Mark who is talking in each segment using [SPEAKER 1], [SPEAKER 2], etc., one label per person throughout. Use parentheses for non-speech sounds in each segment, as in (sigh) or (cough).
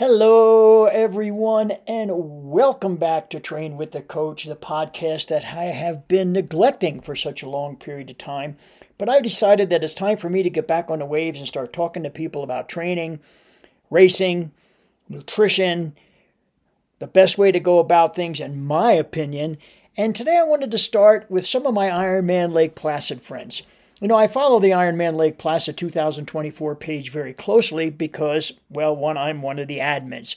[SPEAKER 1] Hello, everyone, and welcome back to Train with the Coach, the podcast that I have been neglecting for such a long period of time. But I decided that it's time for me to get back on the waves and start talking to people about training, racing, nutrition, the best way to go about things, in my opinion. And today I wanted to start with some of my Ironman Lake Placid friends. You know, I follow the Ironman Lake Placid 2024 page very closely because, well, one, I'm one of the admins.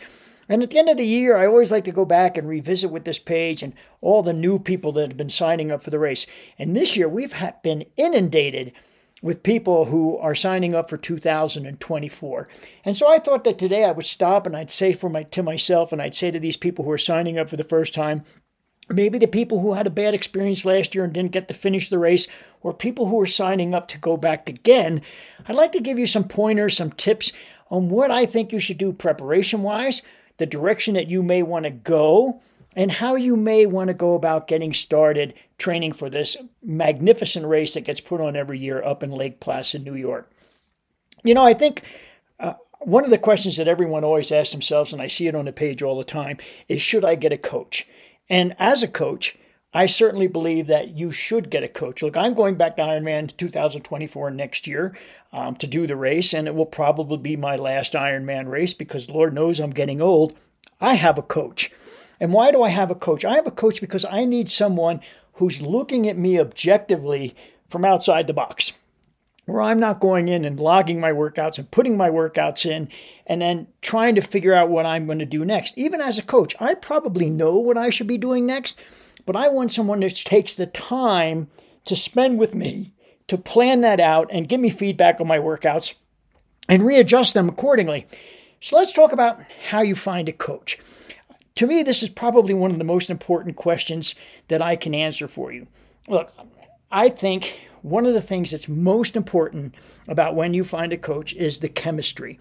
[SPEAKER 1] And at the end of the year, I always like to go back and revisit with this page and all the new people that have been signing up for the race. And this year, we've been inundated with people who are signing up for 2024. And so I thought that today I would stop and I'd say for my to myself and I'd say to these people who are signing up for the first time, maybe the people who had a bad experience last year and didn't get to finish the race, or people who are signing up to go back again, I'd like to give you some pointers, some tips on what I think you should do preparation wise, the direction that you may want to go, and how you may want to go about getting started training for this magnificent race that gets put on every year up in Lake Placid, New York. You know, I think uh, one of the questions that everyone always asks themselves, and I see it on the page all the time, is should I get a coach? And as a coach, I certainly believe that you should get a coach. Look, I'm going back to Ironman 2024 next year um, to do the race, and it will probably be my last Ironman race because Lord knows I'm getting old. I have a coach. And why do I have a coach? I have a coach because I need someone who's looking at me objectively from outside the box where I'm not going in and logging my workouts and putting my workouts in and then trying to figure out what I'm going to do next. Even as a coach, I probably know what I should be doing next, but I want someone that takes the time to spend with me to plan that out and give me feedback on my workouts and readjust them accordingly. So let's talk about how you find a coach. To me, this is probably one of the most important questions that I can answer for you. Look, I think one of the things that's most important about when you find a coach is the chemistry.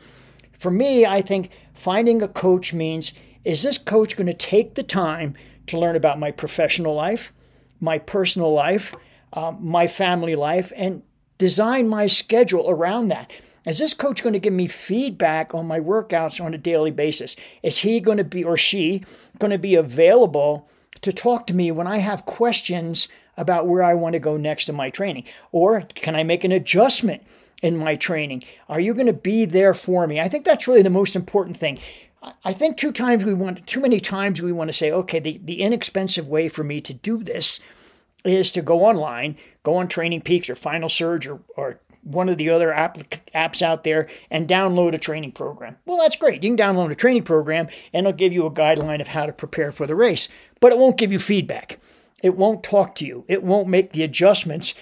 [SPEAKER 1] For me, I think finding a coach means is this coach going to take the time to learn about my professional life, my personal life, uh, my family life, and design my schedule around that? Is this coach going to give me feedback on my workouts on a daily basis? Is he going to be, or she, going to be available to talk to me when I have questions about where I want to go next in my training? Or can I make an adjustment in my training? Are you going to be there for me? I think that's really the most important thing. I think two times we want too many times we want to say, okay, the, the inexpensive way for me to do this is to go online, go on Training Peaks or Final Surge or, or one of the other app, apps out there and download a training program. Well, that's great. You can download a training program and it'll give you a guideline of how to prepare for the race, but it won't give you feedback. It won't talk to you. It won't make the adjustments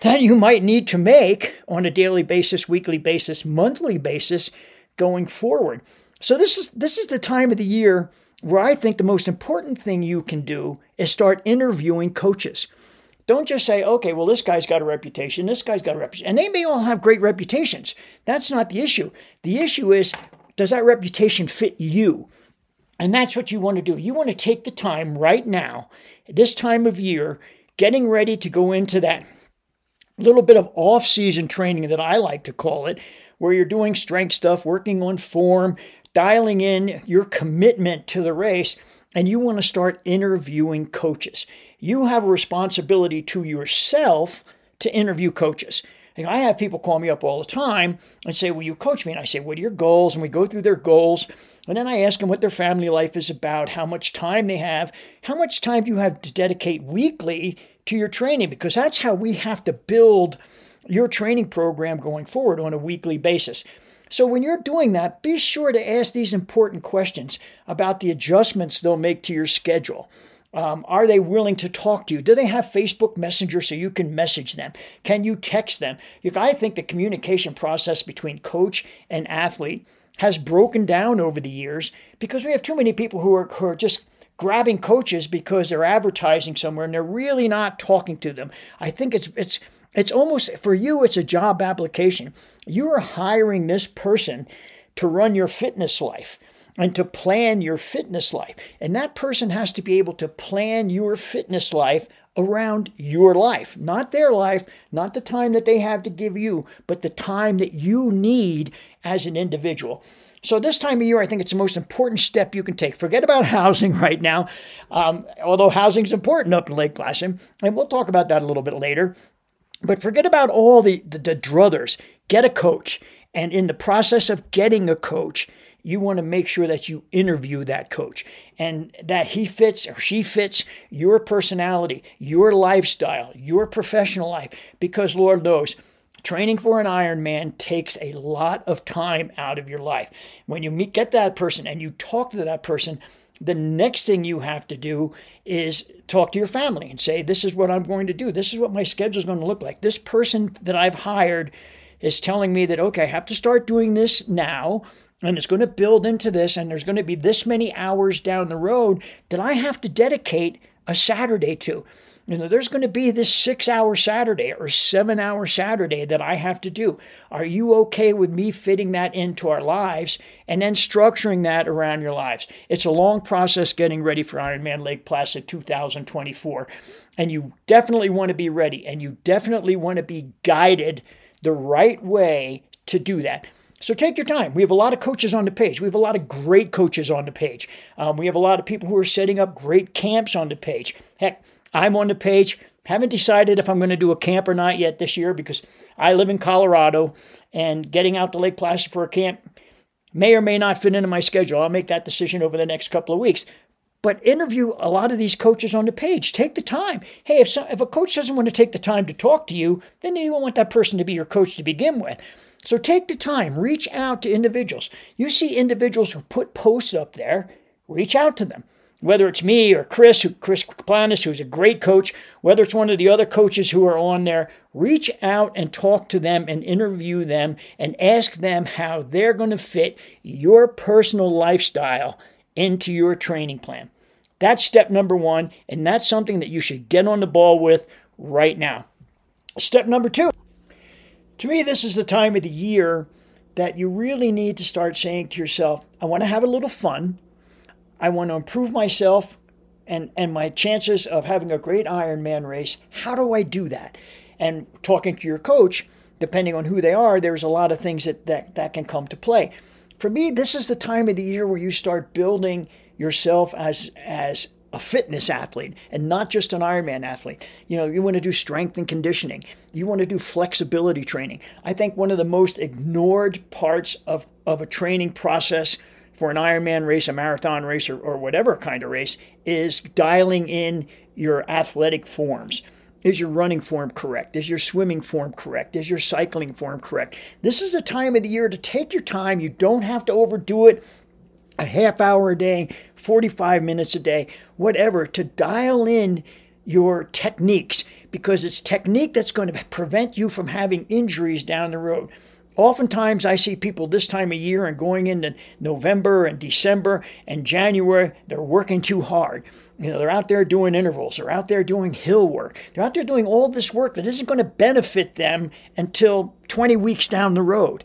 [SPEAKER 1] that you might need to make on a daily basis, weekly basis, monthly basis going forward. So this is this is the time of the year where I think the most important thing you can do is start interviewing coaches. Don't just say, okay, well, this guy's got a reputation, this guy's got a reputation. And they may all have great reputations. That's not the issue. The issue is, does that reputation fit you? And that's what you want to do. You want to take the time right now, this time of year, getting ready to go into that little bit of off season training that I like to call it, where you're doing strength stuff, working on form, dialing in your commitment to the race, and you want to start interviewing coaches. You have a responsibility to yourself to interview coaches. I have people call me up all the time and say, Will you coach me? And I say, What are your goals? And we go through their goals. And then I ask them what their family life is about, how much time they have, how much time do you have to dedicate weekly to your training because that's how we have to build your training program going forward on a weekly basis. So, when you're doing that, be sure to ask these important questions about the adjustments they'll make to your schedule. Um, are they willing to talk to you? Do they have Facebook Messenger so you can message them? Can you text them? If I think the communication process between coach and athlete has broken down over the years because we have too many people who are, who are just grabbing coaches because they're advertising somewhere and they're really not talking to them. I think it's it's it's almost for you it's a job application. You are hiring this person to run your fitness life and to plan your fitness life. And that person has to be able to plan your fitness life around your life, not their life, not the time that they have to give you, but the time that you need as an individual. So, this time of year, I think it's the most important step you can take. Forget about (laughs) housing right now, um, although housing is important up in Lake Placid, and we'll talk about that a little bit later. But forget about all the, the, the druthers. Get a coach. And in the process of getting a coach, you want to make sure that you interview that coach and that he fits or she fits your personality, your lifestyle, your professional life. Because Lord knows, training for an Ironman takes a lot of time out of your life. When you meet, get that person and you talk to that person, the next thing you have to do is talk to your family and say, This is what I'm going to do. This is what my schedule is going to look like. This person that I've hired is telling me that, okay, I have to start doing this now and it's going to build into this, and there's going to be this many hours down the road that I have to dedicate a Saturday to. You know, there's going to be this six hour Saturday or seven hour Saturday that I have to do. Are you okay with me fitting that into our lives and then structuring that around your lives? It's a long process getting ready for Ironman Lake Placid 2024. And you definitely want to be ready and you definitely want to be guided the right way to do that. So take your time. We have a lot of coaches on the page. We have a lot of great coaches on the page. Um, we have a lot of people who are setting up great camps on the page. Heck, I'm on the page. Haven't decided if I'm going to do a camp or not yet this year because I live in Colorado and getting out to Lake Placid for a camp may or may not fit into my schedule. I'll make that decision over the next couple of weeks. But interview a lot of these coaches on the page. Take the time. Hey, if, if a coach doesn't want to take the time to talk to you, then you don't want that person to be your coach to begin with. So take the time, reach out to individuals. You see individuals who put posts up there, reach out to them. Whether it's me or Chris, who, Chris Planis, who's a great coach, whether it's one of the other coaches who are on there, reach out and talk to them and interview them and ask them how they're going to fit your personal lifestyle into your training plan. That's step number one, and that's something that you should get on the ball with right now. Step number two to me, this is the time of the year that you really need to start saying to yourself, I want to have a little fun. I want to improve myself and, and my chances of having a great Ironman race. How do I do that? And talking to your coach, depending on who they are, there's a lot of things that, that, that can come to play. For me, this is the time of the year where you start building yourself as, as a fitness athlete and not just an Ironman athlete. You know, you want to do strength and conditioning. You want to do flexibility training. I think one of the most ignored parts of, of a training process for an Ironman race, a marathon race, or, or whatever kind of race is dialing in your athletic forms. Is your running form correct? Is your swimming form correct? Is your cycling form correct? This is a time of the year to take your time. You don't have to overdo it a half hour a day, 45 minutes a day, whatever, to dial in your techniques because it's technique that's going to prevent you from having injuries down the road. Oftentimes, I see people this time of year and going into November and December and January, they're working too hard. You know, they're out there doing intervals, they're out there doing hill work, they're out there doing all this work that isn't going to benefit them until 20 weeks down the road.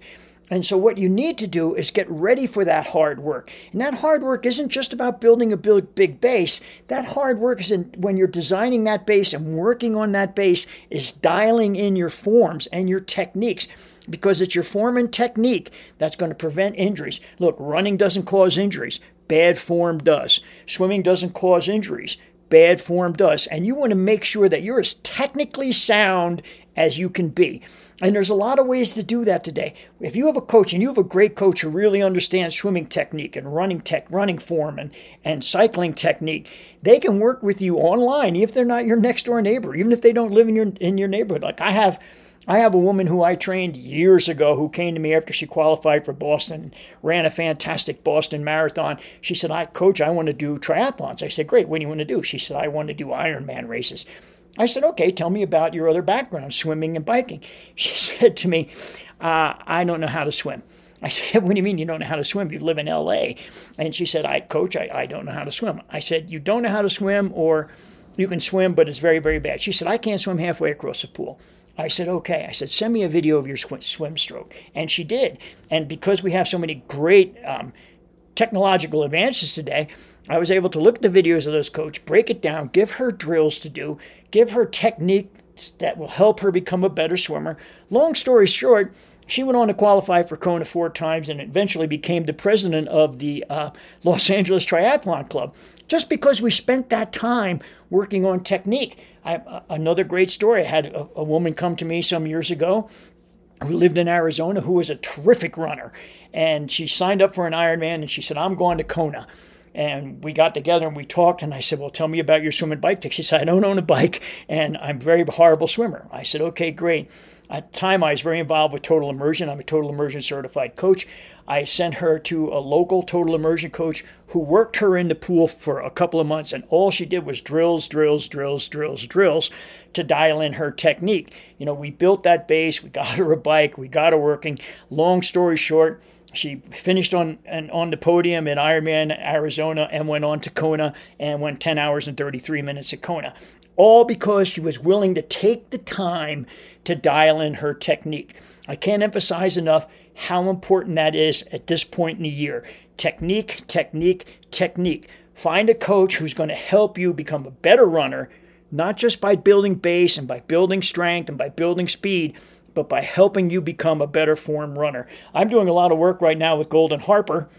[SPEAKER 1] And so, what you need to do is get ready for that hard work. And that hard work isn't just about building a big, big base. That hard work is in, when you're designing that base and working on that base, is dialing in your forms and your techniques because it's your form and technique that's going to prevent injuries. Look, running doesn't cause injuries, bad form does. Swimming doesn't cause injuries, bad form does. And you want to make sure that you're as technically sound as you can be. And there's a lot of ways to do that today. If you have a coach and you have a great coach who really understands swimming technique and running tech, running form and, and cycling technique, they can work with you online if they're not your next door neighbor, even if they don't live in your in your neighborhood. Like I have I have a woman who I trained years ago who came to me after she qualified for Boston, and ran a fantastic Boston marathon. She said, I coach, I want to do triathlons. I said, Great, what do you want to do? She said, I want to do Ironman races. I said, okay, tell me about your other background, swimming and biking. (laughs) She said to me, uh, I don't know how to swim. I (laughs) said, What do you mean you don't know how to swim? You live in LA. And she said, I coach, I, I don't know how to swim. I said, You don't know how to swim, or you can swim, but it's very, very bad. She said, I can't swim halfway across the pool. I said, okay. I said, send me a video of your swim stroke. And she did. And because we have so many great um, technological advances today, I was able to look at the videos of those coach, break it down, give her drills to do, give her techniques that will help her become a better swimmer. Long story short, She went on to qualify for Kona four times and eventually became the president of the uh, Los Angeles Triathlon Club just because we spent that time working on technique. I, uh, another great story I had a, a woman come to me some years ago who lived in Arizona who was a terrific runner. And she signed up for an Ironman and she said, I'm going to Kona. And we got together and we talked. And I said, Well, tell me about your swim and bike She said, I don't own a bike and I'm a very horrible swimmer. I said, Okay, great. At the time, I was very involved with Total Immersion. I'm a Total Immersion certified coach. I sent her to a local Total Immersion coach who worked her in the pool for a couple of months, and all she did was drills, drills, drills, drills, drills to dial in her technique. You know, we built that base, we got her a bike, we got her working. Long story short, she finished on on the podium in Ironman Arizona and went on to Kona and went 10 hours and 33 minutes at Kona. All because she was willing to take the time to dial in her technique. I can't emphasize enough how important that is at this point in the year. Technique, technique, technique. Find a coach who's going to help you become a better runner, not just by building base and by building strength and by building speed, but by helping you become a better form runner. I'm doing a lot of work right now with Golden Harper,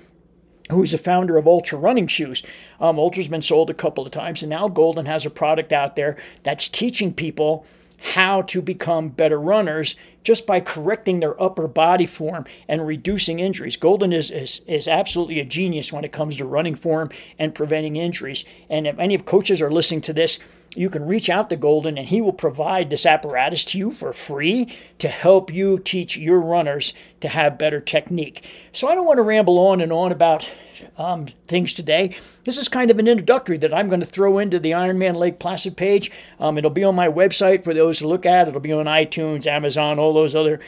[SPEAKER 1] who's the founder of Altra Running Shoes. Um, Altra's been sold a couple of times, and now Golden has a product out there that's teaching people how to become better runners just by correcting their upper body form and reducing injuries. Golden is, is, is absolutely a genius when it comes to running form and preventing injuries. And if any of coaches are listening to this, you can reach out to Golden and he will provide this apparatus to you for free to help you teach your runners to have better technique. So I don't want to ramble on and on about um, things today. This is kind of an introductory that I'm going to throw into the Ironman Lake Placid page. Um, it'll be on my website for those to look at. It'll be on iTunes, Amazon, all those other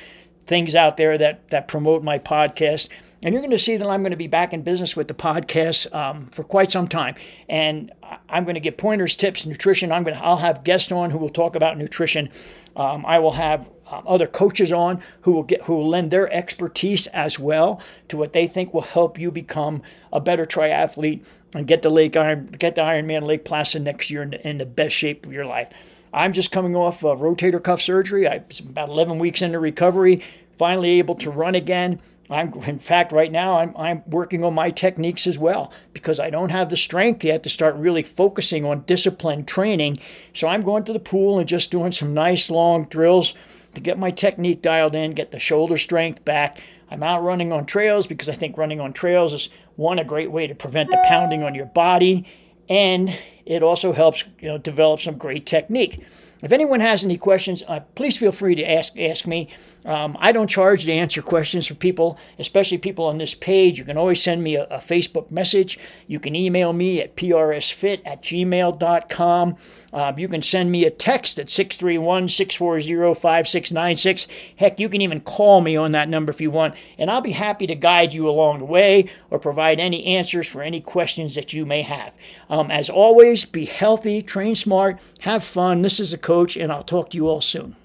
[SPEAKER 1] things out there that, that promote my podcast. And you're going to see that I'm going to be back in business with the podcast um, for quite some time. And I'm going to get pointers, tips, nutrition. I'm going to, I'll have guests on who will talk about nutrition. Um, I will have um, other coaches on who will get who will lend their expertise as well to what they think will help you become a better triathlete and get the Lake Iron get the Ironman Lake Placid next year in the, in the best shape of your life. I'm just coming off of rotator cuff surgery. I'm about 11 weeks into recovery, finally able to run again. I'm, in fact, right now I'm, I'm working on my techniques as well because I don't have the strength yet to start really focusing on discipline training. So I'm going to the pool and just doing some nice long drills to get my technique dialed in, get the shoulder strength back. I'm out running on trails because I think running on trails is one a great way to prevent the pounding on your body, and it also helps you know develop some great technique. If anyone has any questions, uh, please feel free to ask ask me. Um, I don't charge to answer questions for people, especially people on this page. You can always send me a, a Facebook message. You can email me at prsfit at gmail.com. Uh, you can send me a text at 631 640 5696. Heck, you can even call me on that number if you want, and I'll be happy to guide you along the way or provide any answers for any questions that you may have. Um, as always, be healthy, train smart, have fun. This is a coach, and I'll talk to you all soon.